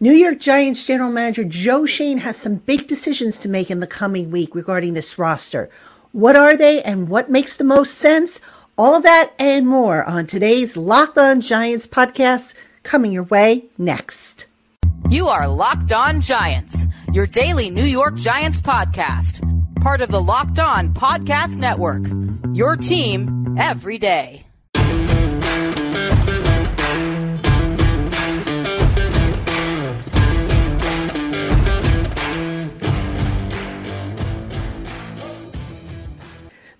New York Giants general manager Joe Schoen has some big decisions to make in the coming week regarding this roster. What are they and what makes the most sense? All that and more on today's Locked On Giants podcast coming your way next. You are Locked On Giants, your daily New York Giants podcast, part of the Locked On Podcast Network. Your team every day.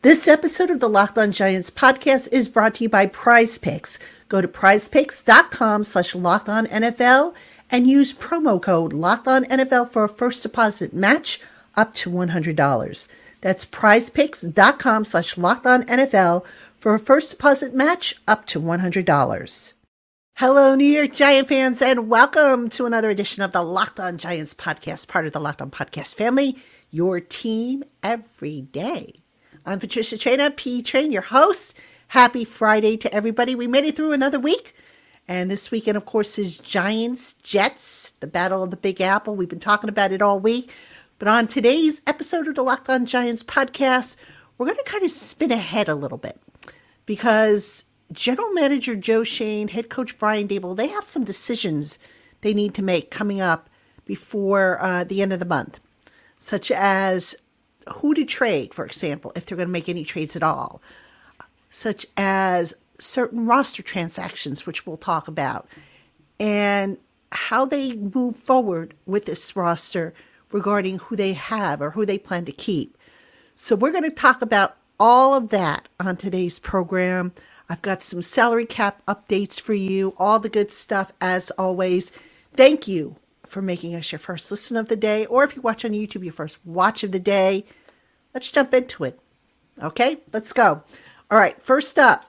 This episode of the Locked On Giants podcast is brought to you by Prize Picks. Go to prizepicks.com slash locked on NFL and use promo code locked on NFL for a first deposit match up to $100. That's prizepicks.com slash locked on NFL for a first deposit match up to $100. Hello, New York Giant fans, and welcome to another edition of the Locked On Giants podcast, part of the Locked On Podcast family, your team every day. I'm Patricia Traina, P Train, your host. Happy Friday to everybody. We made it through another week. And this weekend, of course, is Giants, Jets, the Battle of the Big Apple. We've been talking about it all week. But on today's episode of the Locked On Giants podcast, we're going to kind of spin ahead a little bit because General Manager Joe Schoen, Head Coach Brian Daboll, they have some decisions they need to make coming up before uh, the end of the month, such as who to trade, for example, if they're going to make any trades at all, such as certain roster transactions, which we'll talk about, and how they move forward with this roster regarding who they have or who they plan to keep. So, we're going to talk about all of that on today's program. I've got some salary cap updates for you, all the good stuff as always. Thank you for making us your first listen of the day, or if you watch on YouTube, your first watch of the day. Let's jump into it. Okay, let's go. All right, first up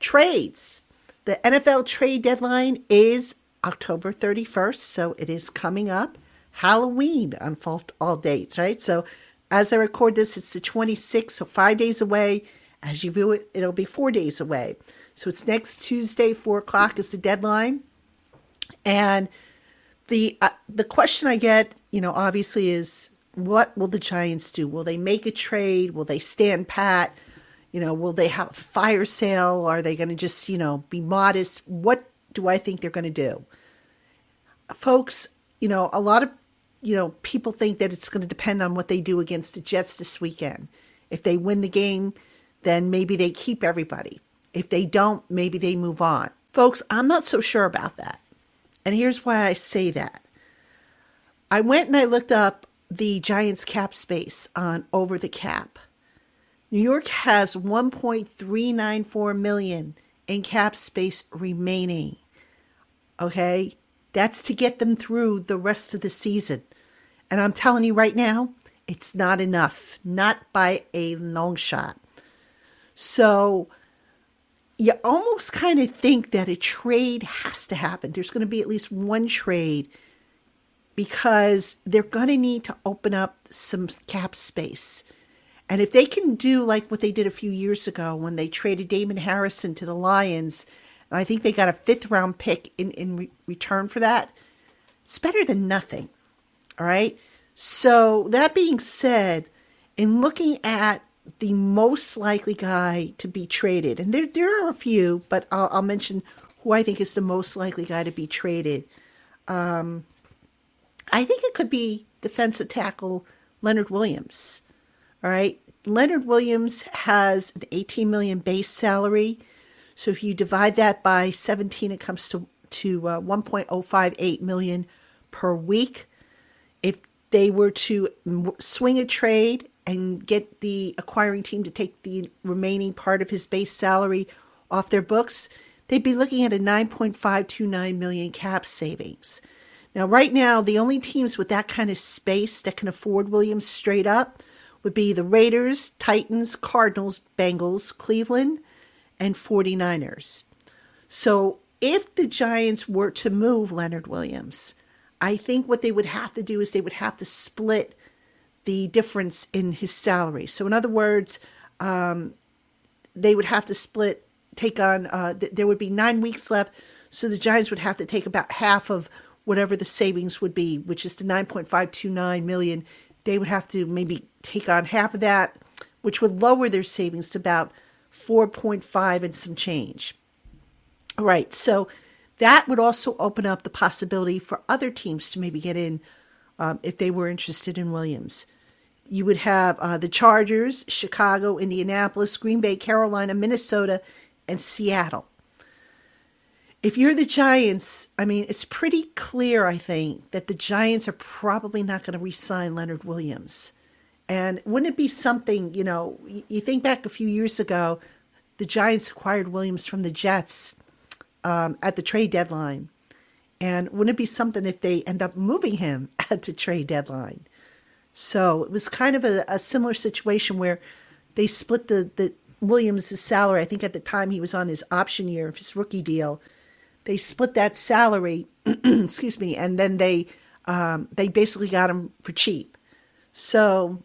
trades. The NFL trade deadline is October 31st, so it is coming up. Halloween on all dates, right? So as I record this, it's the 26th, so five days away. As you view it, it'll be four days away. So it's next Tuesday, four o'clock is the deadline. And the uh, the question I get, you know, obviously is what will the Giants do? Will they make a trade? Will they stand pat? You know, will they have a fire sale? Are they going to just, you know, be modest? What do I think they're going to do? Folks, you know, a lot of, you know, people think that it's going to depend on what they do against the Jets this weekend. If they win the game, then maybe they keep everybody. If they don't, maybe they move on. Folks, I'm not so sure about that. And here's why I say that. I went and I looked up the Giants cap space on over the cap. New York has 1.394 million in cap space remaining. Okay? That's to get them through the rest of the season. And I'm telling you right now, it's not enough, not by a long shot. So you almost kind of think that a trade has to happen. There's going to be at least one trade because they're going to need to open up some cap space. And if they can do like what they did a few years ago when they traded Damon Harrison to the Lions, and I think they got a fifth round pick in, in re- return for that, it's better than nothing. All right. So, that being said, in looking at the most likely guy to be traded, and there, there are a few, but I'll, I'll mention who I think is the most likely guy to be traded. Um, I think it could be defensive tackle Leonard Williams. All right. Leonard Williams has an 18 million base salary. So if you divide that by 17, it comes to, to uh, 1.058 million per week. If they were to swing a trade and get the acquiring team to take the remaining part of his base salary off their books, they'd be looking at a 9.529 million cap savings. Now, right now, the only teams with that kind of space that can afford Williams straight up would be the Raiders, Titans, Cardinals, Bengals, Cleveland, and 49ers. So, if the Giants were to move Leonard Williams, I think what they would have to do is they would have to split the difference in his salary. So, in other words, um, they would have to split, take on, uh, th- there would be nine weeks left. So the Giants would have to take about half of whatever the savings would be, which is the 9.529 million. They would have to maybe take on half of that, which would lower their savings to about 4.5 and some change. All right, so that would also open up the possibility for other teams to maybe get in um, if they were interested in Williams. You would have uh, the Chargers, Chicago, Indianapolis, Green Bay, Carolina, Minnesota, and Seattle. If you're the Giants, I mean, it's pretty clear, I think, that the Giants are probably not going to re sign Leonard Williams. And wouldn't it be something, you know, you think back a few years ago, the Giants acquired Williams from the Jets um, at the trade deadline. And wouldn't it be something if they end up moving him at the trade deadline? So it was kind of a, a similar situation where they split the, the Williams' salary. I think at the time he was on his option year of his rookie deal. They split that salary, excuse me, and then they um, they basically got him for cheap. So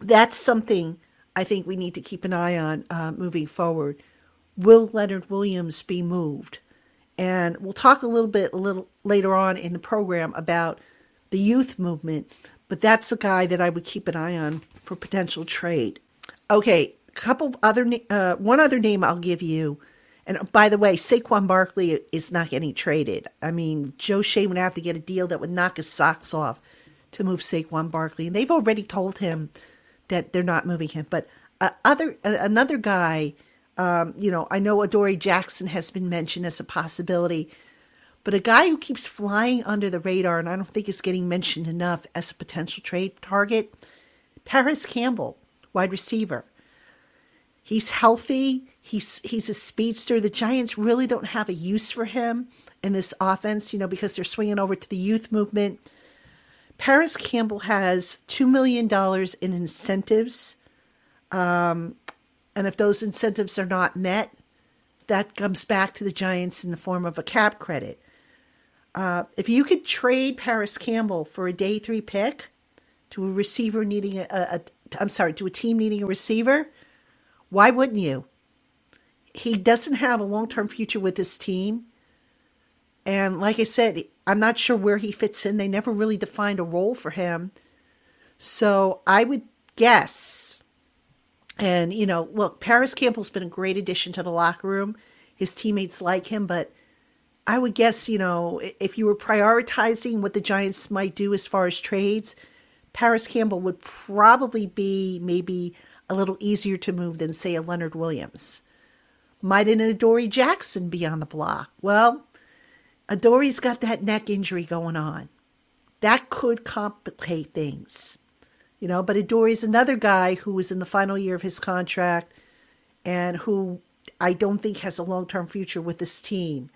that's something I think we need to keep an eye on uh, moving forward. Will Leonard Williams be moved? And we'll talk a little bit a little later on in the program about the youth movement, but that's the guy that I would keep an eye on for potential trade. Okay, couple other uh, one other name I'll give you. And by the way, Saquon Barkley is not getting traded. I mean, Joe Schoen would have to get a deal that would knock his socks off to move Saquon Barkley, and they've already told him that they're not moving him. But uh, other uh, another guy um, you know, I know Adoree Jackson has been mentioned as a possibility, but a guy who keeps flying under the radar, and I don't think is getting mentioned enough as a potential trade target, Parris Campbell, wide receiver. He's healthy. He's he's a speedster. The Giants really don't have a use for him in this offense, you know, because they're swinging over to the youth movement. Parris Campbell has two million dollars in incentives. Um, and if those incentives are not met, that comes back to the Giants in the form of a cap credit. Uh, if you could trade Parris Campbell for a day three pick to a receiver needing a, a, a I'm sorry, to a team needing a receiver, why wouldn't you? He doesn't have a long term future with this team. And like I said, I'm not sure where he fits in. They never really defined a role for him. So I would guess and, you know, look, Parris Campbell's been a great addition to the locker room. His teammates like him, but I would guess, you know, if you were prioritizing what the Giants might do as far as trades, Parris Campbell would probably be maybe a little easier to move than, say, a Leonard Williams. Might an Adoree Jackson be on the block? Well, Adoree's got that neck injury going on. That could complicate things you know. But Adoree's another guy who is in the final year of his contract and who I don't think has a long term future with this team.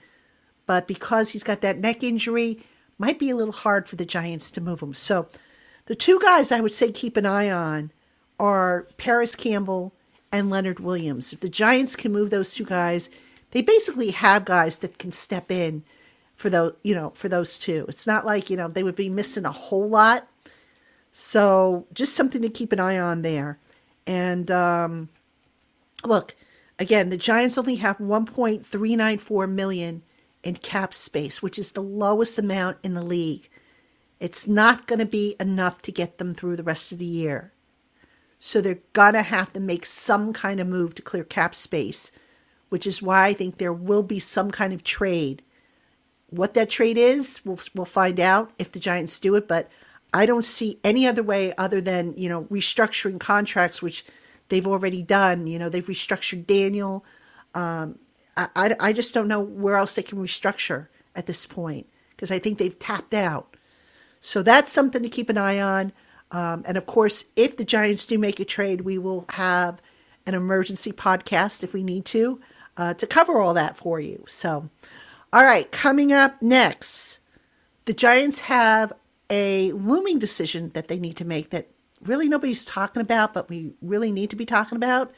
But because he's got that neck injury, might be a little hard for the Giants to move him. So the two guys I would say keep an eye on are Parris Campbell and Leonard Williams. If the Giants can move those two guys, they basically have guys that can step in for those, you know, for those two. It's not like, you know, they would be missing a whole lot, so just something to keep an eye on there. And um, look, again, the Giants only have 1.394 million in cap space, which is the lowest amount in the league. It's not going to be enough to get them through the rest of the year. So they're going to have to make some kind of move to clear cap space, which is why I think there will be some kind of trade. What that trade is, we'll, we'll find out if the Giants do it, but I don't see any other way other than, you know, restructuring contracts, which they've already done. You know, they've restructured Daniel. Um, I, I, I just don't know where else they can restructure at this point because I think they've tapped out. So that's something to keep an eye on. Um, and of course, if the Giants do make a trade, we will have an emergency podcast if we need to uh, to cover all that for you. So, all right, coming up next, the Giants have a looming decision that they need to make that really nobody's talking about, but we really need to be talking about,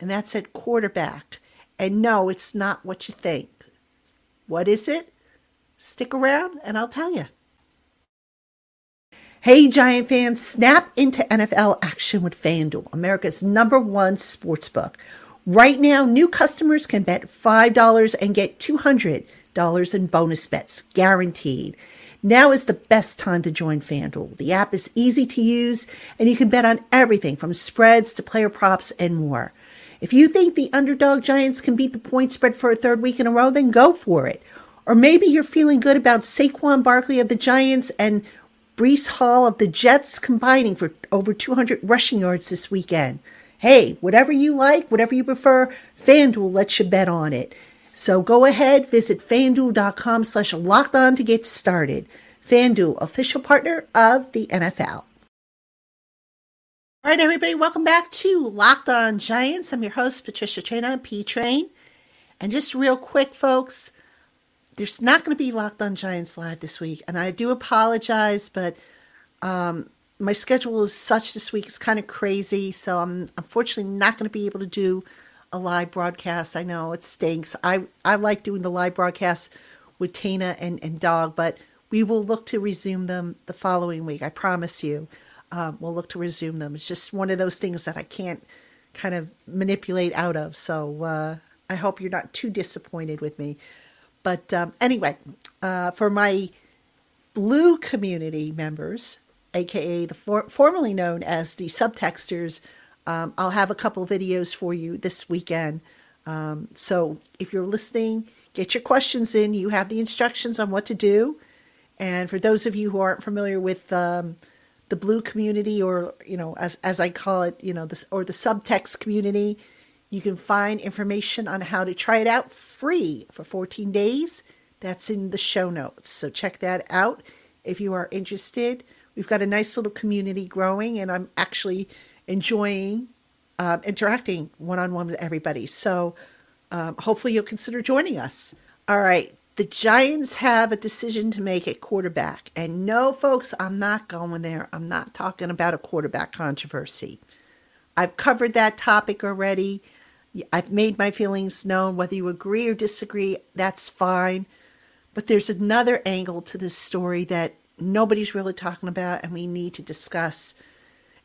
and that's at quarterback. And no, it's not what you think. What is it? Stick around and I'll tell you. Hey, Giant fans, snap into NFL action with FanDuel, America's number one sports book. Right now, new customers can bet $5 and get $200 in bonus bets, guaranteed. Now is the best time to join FanDuel. The app is easy to use and you can bet on everything from spreads to player props and more. If you think the underdog Giants can beat the point spread for a third week in a row, then go for it. Or maybe you're feeling good about Saquon Barkley of the Giants and Breece Hall of the Jets combining for over 200 rushing yards this weekend. Hey, whatever you like, whatever you prefer, FanDuel lets you bet on it. So go ahead, visit fanduel.com slash locked on to get started. FanDuel, official partner of the NFL. All right, everybody, welcome back to Locked On Giants. I'm your host, Patricia Traina, P Train. And just real quick, folks, there's not going to be Locked On Giants live this week. And I do apologize, but um, my schedule is such this week. It's kind of crazy. So I'm unfortunately not going to be able to do a live broadcast. I know it stinks. I, I like doing the live broadcasts with Tana and, and Dog, but we will look to resume them the following week. I promise you. Um, we'll look to resume them. It's just one of those things that I can't kind of manipulate out of. So uh, I hope you're not too disappointed with me. But um, anyway, uh, for my blue community members, aka the for- formerly known as the subtexters, um, I'll have a couple videos for you this weekend. Um, so if you're listening, get your questions in. You have the instructions on what to do. And for those of you who aren't familiar with um, the blue community, or you know, as as I call it, you know, this or the subtext community, you can find information on how to try it out free for 14 days. That's in the show notes. So check that out if you are interested. We've got a nice little community growing, and I'm actually enjoying uh, interacting one on one with everybody. So um, hopefully you'll consider joining us. All right. The Giants have a decision to make at quarterback. And no, folks, I'm not going there. I'm not talking about a quarterback controversy. I've covered that topic already. I've made my feelings known. Whether you agree or disagree, that's fine. But there's another angle to this story that nobody's really talking about and we need to discuss.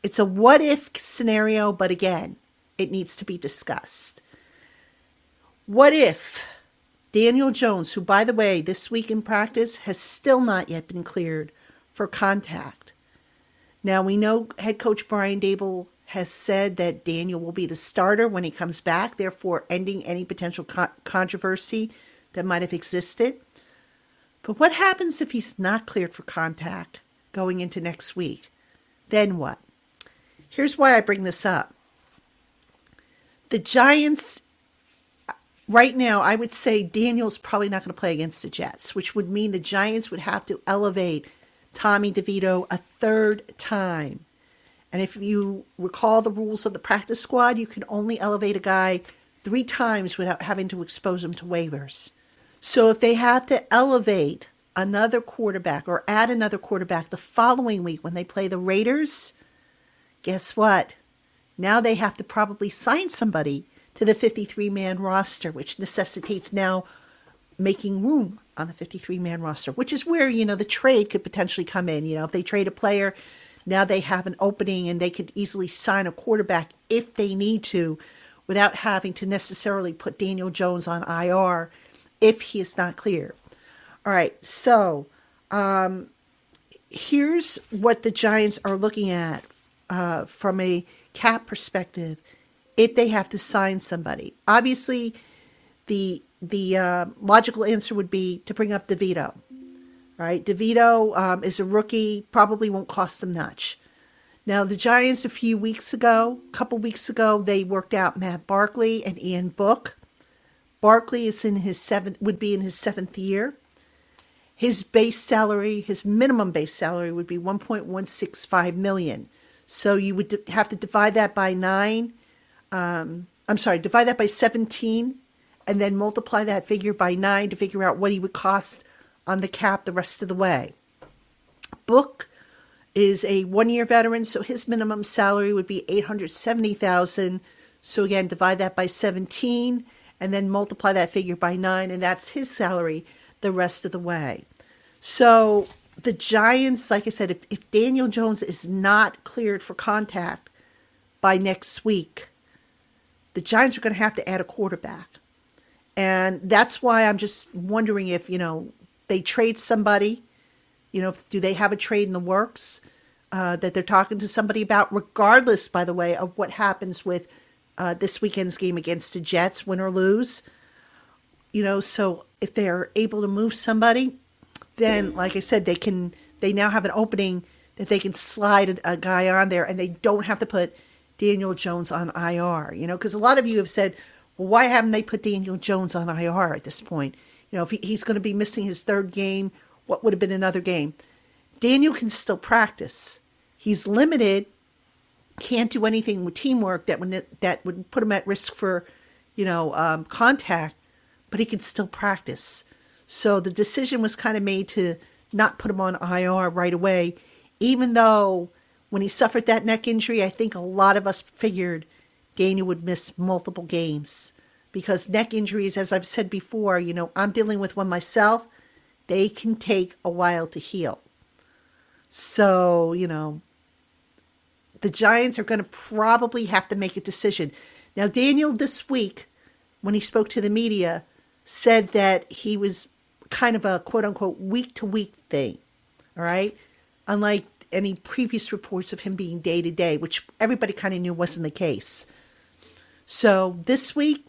It's a what if scenario, but again, it needs to be discussed. What if Daniel Jones, who, by the way, this week in practice has still not yet been cleared for contact? Now, we know head coach Brian Daboll has said that Daniel will be the starter when he comes back, therefore ending any potential co- controversy that might have existed. But what happens if he's not cleared for contact going into next week? Then what? Here's why I bring this up. The Giants, right now, I would say Daniel's probably not going to play against the Jets, which would mean the Giants would have to elevate Tommy DeVito a third time. And if you recall the rules of the practice squad, you can only elevate a guy three times without having to expose him to waivers. So if they have to elevate another quarterback or add another quarterback the following week when they play the Raiders, guess what? Now they have to probably sign somebody to the 53 man roster, which necessitates now making room on the 53 man roster, which is where, you know, the trade could potentially come in. You know, if they trade a player, now they have an opening and they could easily sign a quarterback if they need to without having to necessarily put Daniel Jones on IR if he is not clear. All right, so um, here's what the Giants are looking at uh, from a cap perspective if they have to sign somebody. Obviously, the the uh, logical answer would be to bring up DeVito. Right, DeVito um, is a rookie, probably won't cost them much. Now, the Giants a few weeks ago, a couple weeks ago, they worked out Matt Barkley and Ian Book. Barkley is in his seventh, would be in his seventh year. His base salary, his minimum base salary would be 1.165 million. So you would have to divide that by nine. Um, I'm sorry, divide that by 17 and then multiply that figure by nine to figure out what he would cost on the cap the rest of the way. Book is a one year veteran, so his minimum salary would be 870,000. So again, divide that by 17 and then multiply that figure by nine, and that's his salary the rest of the way. So the Giants, like I said, if, if Daniel Jones is not cleared for contact by next week, the Giants are going to have to add a quarterback. And that's why I'm just wondering if, you know, they trade somebody, you know, do they have a trade in the works uh, that they're talking to somebody about, regardless, by the way, of what happens with uh, this weekend's game against the Jets, win or lose. You know, so if they're able to move somebody, then, like I said, they can, they now have an opening that they can slide a, a guy on there and they don't have to put Daniel Jones on IR, you know, because a lot of you have said, well, why haven't they put Daniel Jones on IR at this point? You know, if he, he's going to be missing his third game, what would have been another game? Daniel can still practice. He's limited, can't do anything with teamwork that would that would put him at risk for, you know, um, contact, but he can still practice. So the decision was kind of made to not put him on IR right away even though when he suffered that neck injury, I think a lot of us figured Daniel would miss multiple games because neck injuries, as I've said before, you know, I'm dealing with one myself. They can take a while to heal. So, you know, the Giants are going to probably have to make a decision. Now, Daniel this week, when he spoke to the media, said that he was kind of a quote unquote week to week thing. All right unlike any previous reports of him being day to day, which everybody kind of knew wasn't the case. So this week,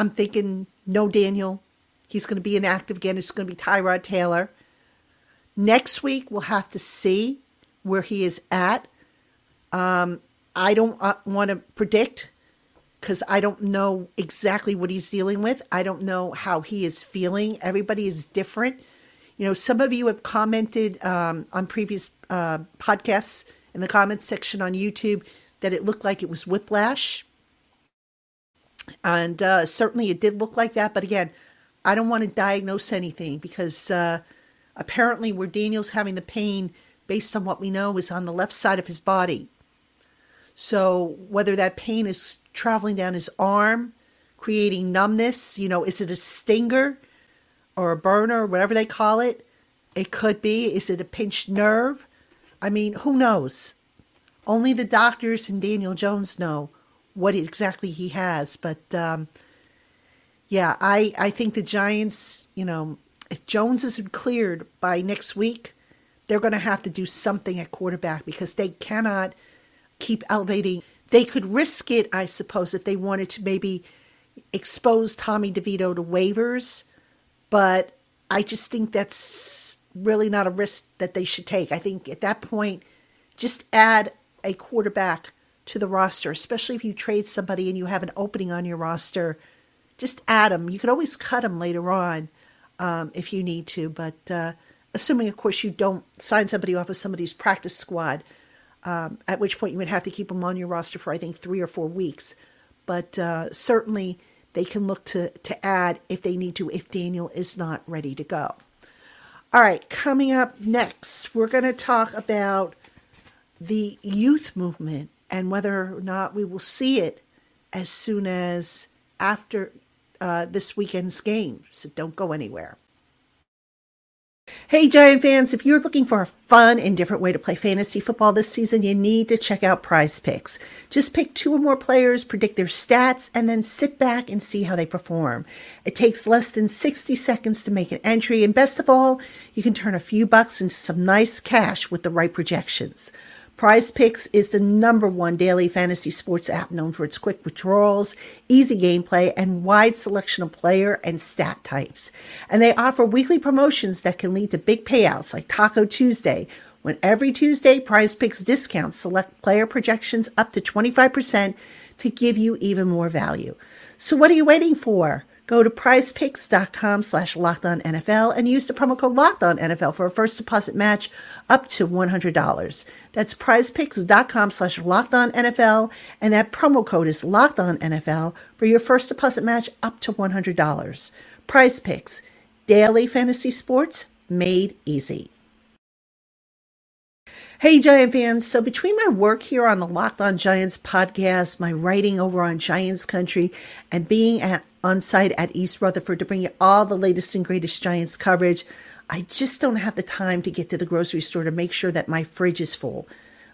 I'm thinking no Daniel. He's going to be inactive again. It's going to be Tyrod Taylor. Next week, we'll have to see where he is at. Um, I don't uh, want to predict because I don't know exactly what he's dealing with. I don't know how he is feeling. Everybody is different. You know, some of you have commented um, on previous uh, podcasts in the comments section on YouTube that it looked like it was whiplash. And uh, certainly it did look like that. But again, I don't want to diagnose anything because uh, apparently where Daniel's having the pain, based on what we know, is on the left side of his body. So whether that pain is traveling down his arm, creating numbness, you know, is it a stinger? or a burner, or whatever they call it. It could be. Is it a pinched nerve? I mean, who knows? Only the doctors and Daniel Jones know what exactly he has. But um, yeah, I, I think the Giants, you know, if Jones isn't cleared by next week, they're going to have to do something at quarterback because they cannot keep elevating. They could risk it, I suppose, if they wanted to maybe expose Tommy DeVito to waivers but I just think that's really not a risk that they should take. I think at that point, just add a quarterback to the roster, especially if you trade somebody and you have an opening on your roster. Just add them. You can always cut them later on um, if you need to, but uh, assuming, of course, you don't sign somebody off of somebody's practice squad, um, at which point you would have to keep them on your roster for, I think, three or four weeks. But uh, certainly they can look to, to add if they need to, if Daniel is not ready to go. All right, coming up next, we're going to talk about the youth movement and whether or not we will see it as soon as after uh, this weekend's game. So don't go anywhere. Hey, Giant fans, if you're looking for a fun and different way to play fantasy football this season, you need to check out prize picks. Just pick two or more players, predict their stats, and then sit back and see how they perform. It takes less than 60 seconds to make an entry, and best of all, you can turn a few bucks into some nice cash with the right projections. Prize Picks is the number one daily fantasy sports app known for its quick withdrawals, easy gameplay, and wide selection of player and stat types. And they offer weekly promotions that can lead to big payouts like Taco Tuesday, when every Tuesday Prize Picks discounts select player projections up to 25% to give you even more value. So what are you waiting for? Go to prizepicks.com slash NFL and use the promo code NFL for a first deposit match up to $100. That's prizepicks.com slash NFL and that promo code is NFL for your first deposit match up to $100. Prize Picks, daily fantasy sports made easy. Hey, Giant fans. So, between my work here on the Locked On Giants podcast, my writing over on Giants Country, and being at, on site at East Rutherford to bring you all the latest and greatest Giants coverage, I just don't have the time to get to the grocery store to make sure that my fridge is full.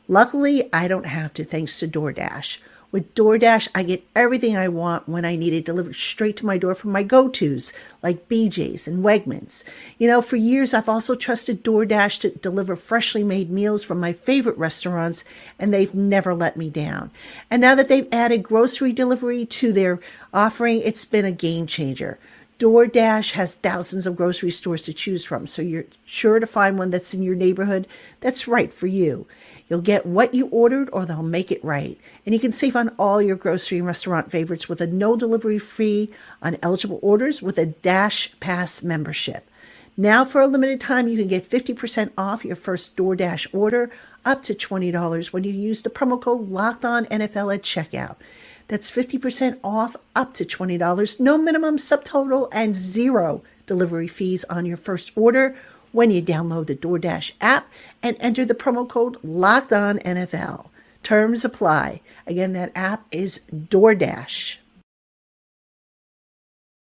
Luckily, I don't have to thanks to DoorDash. With DoorDash, I get everything I want when I need it delivered straight to my door from my go tos like BJ's and Wegmans. You know, for years, I've also trusted DoorDash to deliver freshly made meals from my favorite restaurants, and they've never let me down. And now that they've added grocery delivery to their offering, it's been a game changer. DoorDash has thousands of grocery stores to choose from, so you're sure to find one that's in your neighborhood that's right for you. You'll get what you ordered or they'll make it right. And you can save on all your grocery and restaurant favorites with a no delivery fee on eligible orders with a Dash Pass membership. Now, for a limited time, you can get 50% off your first DoorDash order up to $20 when you use the promo code Locked On NFL at checkout. That's 50% off up to $20, no minimum subtotal, and zero delivery fees on your first order when you download the DoorDash app and enter the promo code Locked On NFL. Terms apply. Again, that app is DoorDash.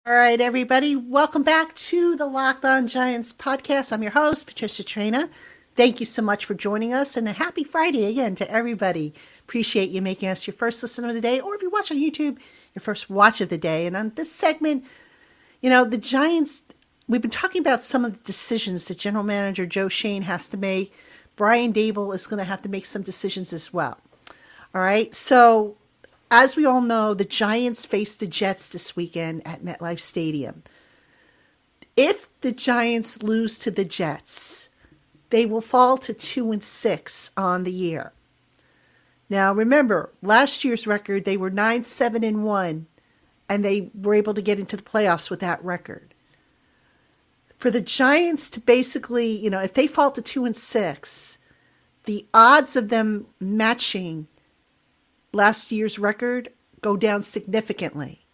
All right, everybody, welcome back to the Locked On Giants podcast. I'm your host, Patricia Traina. Thank you so much for joining us, and a happy Friday again to everybody. Appreciate you making us your first listen of the day, or if you watch on YouTube, your first watch of the day. And on this segment, you know, the Giants we've been talking about some of the decisions that general manager Joe Schoen has to make. Brian Daboll is going to have to make some decisions as well. All right. So, as we all know, the Giants face the Jets this weekend at MetLife Stadium. If the Giants lose to the Jets, they will fall to 2 and 6 on the year. Now, remember, last year's record, they were 9 7 and 1, and they were able to get into the playoffs with that record for the Giants to basically, you know, if they fall to two and six, the odds of them matching last year's record go down significantly.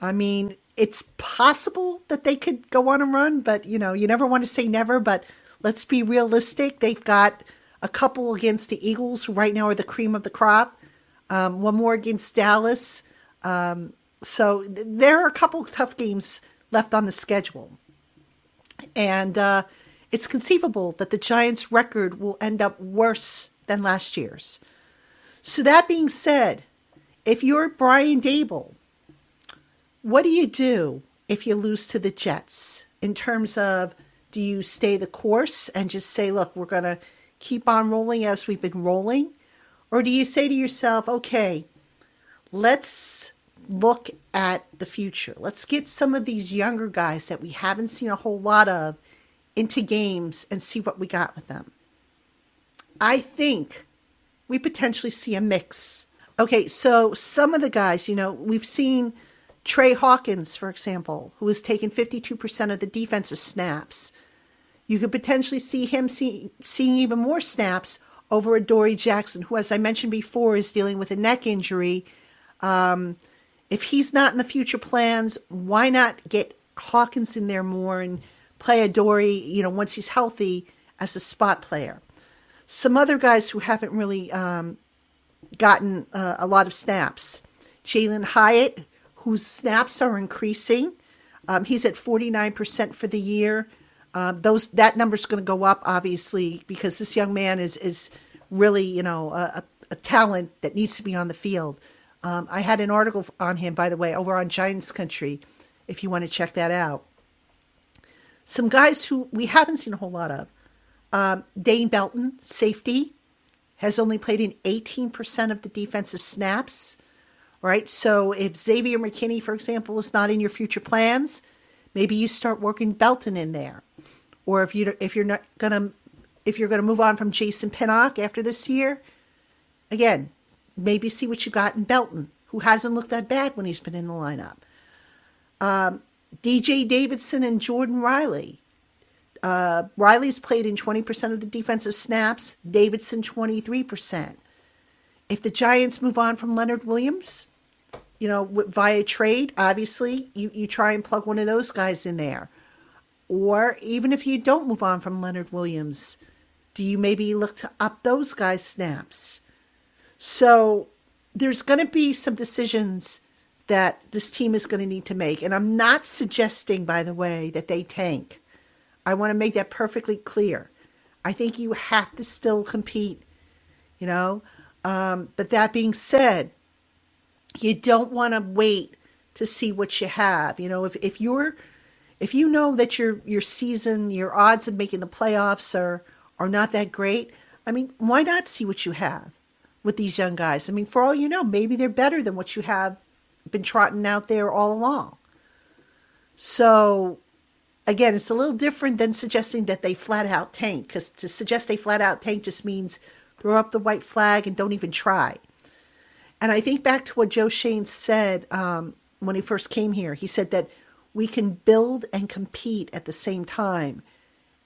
I mean, it's possible that they could go on a run, but you know, you never want to say never, but let's be realistic. They've got a couple against the Eagles who right now are the cream of the crop. Um, one more against Dallas. Um, so there are a couple tough games left on the schedule. And uh, it's conceivable that the Giants' record will end up worse than last year's. So, that being said, if you're Brian Daboll, what do you do if you lose to the Jets in terms of do you stay the course and just say, look, we're going to keep on rolling as we've been rolling? Or do you say to yourself, okay, let's look at the future. Let's get some of these younger guys that we haven't seen a whole lot of into games and see what we got with them. I think we potentially see a mix. Okay, so some of the guys, you know, we've seen Tre Hawkins, for example, who has taken 52% of the defensive snaps. You could potentially see him see, seeing even more snaps over Adoree Jackson, who, as I mentioned before, is dealing with a neck injury. Um, if he's not in the future plans, why not get Hawkins in there more and play Adoree, you know, once he's healthy as a spot player? Some other guys who haven't really um, gotten uh, a lot of snaps. Jalin Hyatt, whose snaps are increasing. Um, he's at 49% for the year. Um, those that number's going to go up, obviously, because this young man is is really, you know, a, a talent that needs to be on the field. Um, I had an article on him, by the way, over on Giants Country, if you want to check that out. Some guys who we haven't seen a whole lot of. Um, Dane Belton, safety, has only played in 18% of the defensive snaps, right? So if Xavier McKinney, for example, is not in your future plans, maybe you start working Belton in there. Or if you if you're not gonna if you're gonna move on from Jason Pinnock after this year, again, maybe see what you got in Belton, who hasn't looked that bad when he's been in the lineup. Um, DJ Davidson and Jordon Riley. Uh, Riley's played in 20% of the defensive snaps, Davidson 23%. If the Giants move on from Leonard Williams, you know, via trade, obviously, you, you try and plug one of those guys in there. Or even if you don't move on from Leonard Williams, do you maybe look to up those guys' snaps? So there's going to be some decisions that this team is going to need to make. And I'm not suggesting, by the way, that they tank. I want to make that perfectly clear. I think you have to still compete, you know. Um, but that being said, you don't want to wait to see what you have. You know, if, if you're if you know that your your season, your odds of making the playoffs are are not that great, I mean, why not see what you have with these young guys? I mean, for all you know, maybe they're better than what you have been trotting out there all along. So again, it's a little different than suggesting that they flat out tank, because to suggest they flat out tank just means throw up the white flag and don't even try. And I think back to what Joe Schoen said um, when he first came here. He said that we can build and compete at the same time.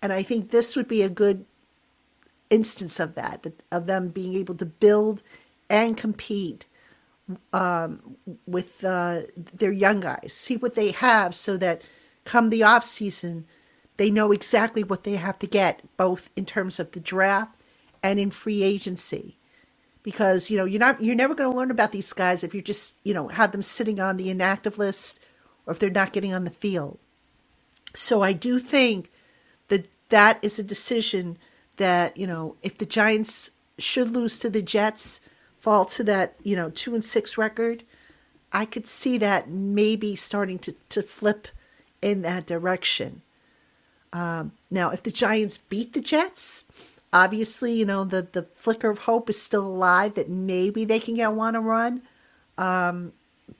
And I think this would be a good instance of that, that of them being able to build and compete um, with uh, their young guys, see what they have so that come the off season, they know exactly what they have to get, both in terms of the draft and in free agency because you know you're not you're never going to learn about these guys if you just you know have them sitting on the inactive list or if they're not getting on the field. So I do think that that is a decision that you know if the Giants should lose to the Jets, fall to that you know two and six record, I could see that maybe starting to to flip in that direction. Um, now, if the Giants beat the Jets, obviously, you know, the, the flicker of hope is still alive that maybe they can get one run. Um,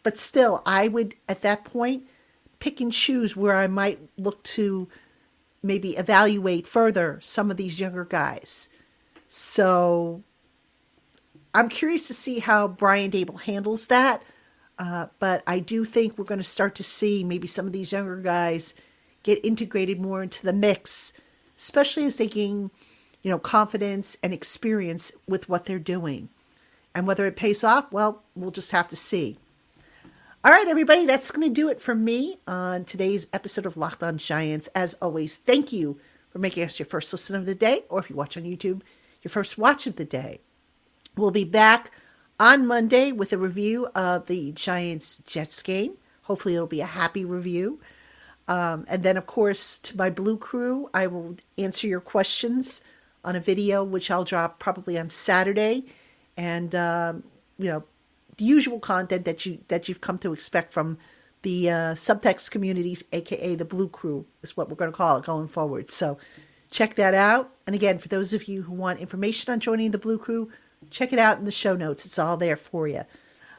but still, I would, at that point, pick and choose where I might look to maybe evaluate further some of these younger guys. So I'm curious to see how Brian Daboll handles that. Uh, but I do think we're going to start to see maybe some of these younger guys get integrated more into the mix, especially as they gain you know, confidence and experience with what they're doing. And whether it pays off, well, we'll just have to see. All right, everybody, that's going to do it for me on today's episode of Locked On Giants. As always, thank you for making us your first listen of the day, or if you watch on YouTube, your first watch of the day. We'll be back on Monday with a review of the Giants Jets game. Hopefully, it'll be a happy review. Um, and then, of course, to my Blue Crew, I will answer your questions on a video, which I'll drop probably on Saturday, and um, you know the usual content that you that you've come to expect from the uh, subtext communities, aka the Blue Crew, is what we're going to call it going forward. So check that out. And again, for those of you who want information on joining the Blue Crew, check it out in the show notes. It's all there for you.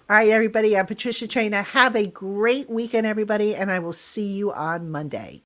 All right, everybody. I'm Patricia Traina. Have a great weekend, everybody, and I will see you on Monday.